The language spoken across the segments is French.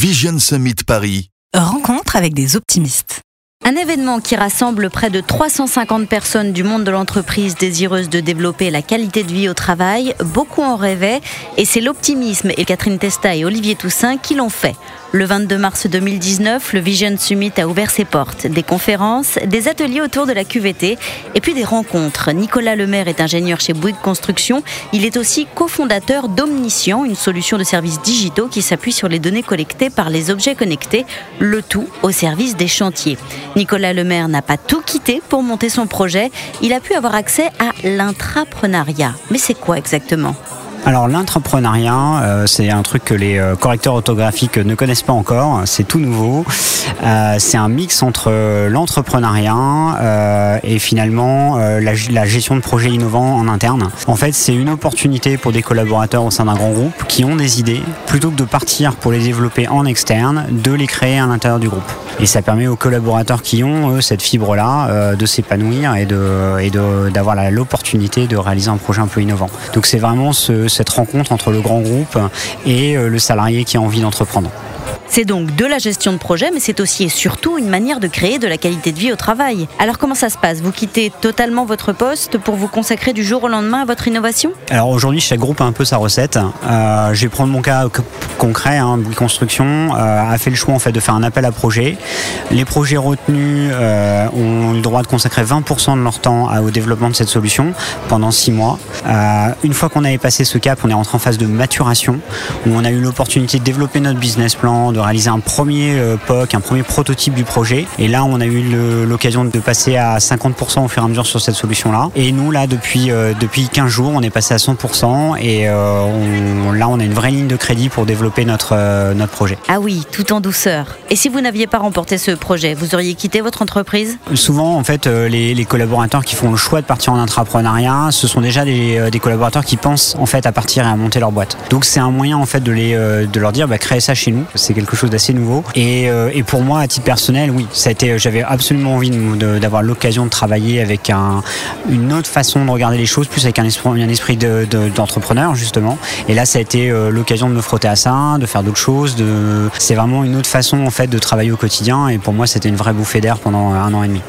Vision Summit Paris. Rencontre avec des optimistes. Un événement qui rassemble près de 350 personnes du monde de l'entreprise désireuses de développer la qualité de vie au travail. Beaucoup en rêvaient et c'est l'optimisme et Catherine Testa et Olivier Toussaint qui l'ont fait. Le 22 mars 2019, le Vision Summit a ouvert ses portes. Des conférences, des ateliers autour de la QVT et puis des rencontres. Nicolas Lemaire est ingénieur chez Bouygues Construction. Il est aussi cofondateur d'Omniscient, une solution de services digitaux qui s'appuie sur les données collectées par les objets connectés, le tout au service des chantiers. Nicolas Lemaire n'a pas tout quitté pour monter son projet. Il a pu avoir accès à l'intrapreneuriat. Mais c'est quoi exactement? Alors l'entrepreneuriat, euh, c'est un truc que les euh, correcteurs orthographiques ne connaissent pas encore, c'est tout nouveau. Euh, c'est un mix entre l'entrepreneuriat et finalement la, la, gestion de projets innovants en interne. En fait, c'est une opportunité pour des collaborateurs au sein d'un grand groupe qui ont des idées, plutôt que de partir pour les développer en externe, de les créer à l'intérieur du groupe. Et ça permet aux collaborateurs qui ont eux, cette fibre-là de s'épanouir et de et d'avoir l'opportunité de réaliser un projet un peu innovant. Donc c'est vraiment ce, cette rencontre entre le grand groupe et euh, le salarié qui a envie d'entreprendre. C'est donc de la gestion de projet, mais c'est aussi et surtout une manière de créer de la qualité de vie au travail. Alors comment ça se passe? Vous quittez totalement votre poste pour vous consacrer du jour au lendemain à votre innovation? Alors aujourd'hui, chaque groupe a un peu sa recette. Euh, je vais prendre mon cas concret. Hein, Construction euh, a fait le choix de faire un appel à projet. Les projets retenus euh, ont le droit de consacrer 20% de leur temps au développement de cette solution pendant 6 mois. Une fois qu'on avait passé ce cap, on est rentré en phase de maturation où on a eu l'opportunité de développer notre business plan, réaliser un premier euh, POC, un premier prototype du projet. Et là, on a eu l'occasion de passer à 50% au fur et à mesure sur cette solution-là. Et nous, là, depuis, euh, depuis 15 jours, on est passé à 100%. Et euh, là, on a une vraie ligne de crédit pour développer notre, notre projet. Ah oui, tout en douceur. Et si vous n'aviez pas remporté ce projet, vous auriez quitté votre entreprise? Souvent, en fait, les, les, collaborateurs qui font le choix de partir en intrapreneuriat, ce sont déjà des, des, collaborateurs qui pensent en fait à partir et à monter leur boîte. Donc c'est un moyen en fait de, les, de leur dire bah, créez ça chez nous. C'est quelque chose d'assez nouveau. Et, euh, et, pour moi, à titre personnel, oui, ça a été, j'avais absolument envie d'avoir l'occasion de travailler avec un, une autre façon de regarder les choses, plus avec un esprit, un esprit d'entrepreneur de, justement. Et là, ça a été euh, l'occasion de me frotter à ça, de faire d'autres choses. De... C'est vraiment une autre façon en fait de travailler au quotidien. Et pour moi, c'était une vraie bouffée d'air pendant un an et demi.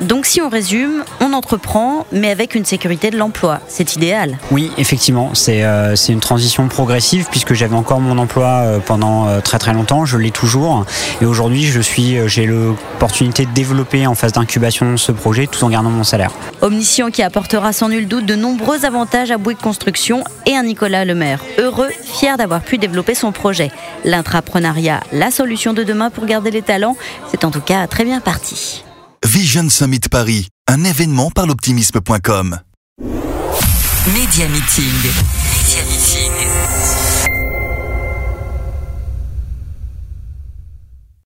Donc si on résume, on entreprend, mais avec une sécurité de l'emploi. C'est idéal. Oui, effectivement, c'est euh, une transition progressive puisque j'avais encore mon emploi euh, pendant euh, très très longtemps, je l'ai toujours. Et aujourd'hui, je suis, j'ai l'opportunité de développer en phase d'incubation ce projet tout en gardant mon salaire. Omniscient qui apportera sans nul doute de nombreux avantages à Bouygues Construction et à Nicolas Lemaire. Heureux, fier d'avoir pu développer son projet. L'intrapreneuriat, la solution de demain pour garder les talents, c'est en tout cas très bien parti. Vision Summit Paris, un événement par l'optimisme.com. Média Meeting.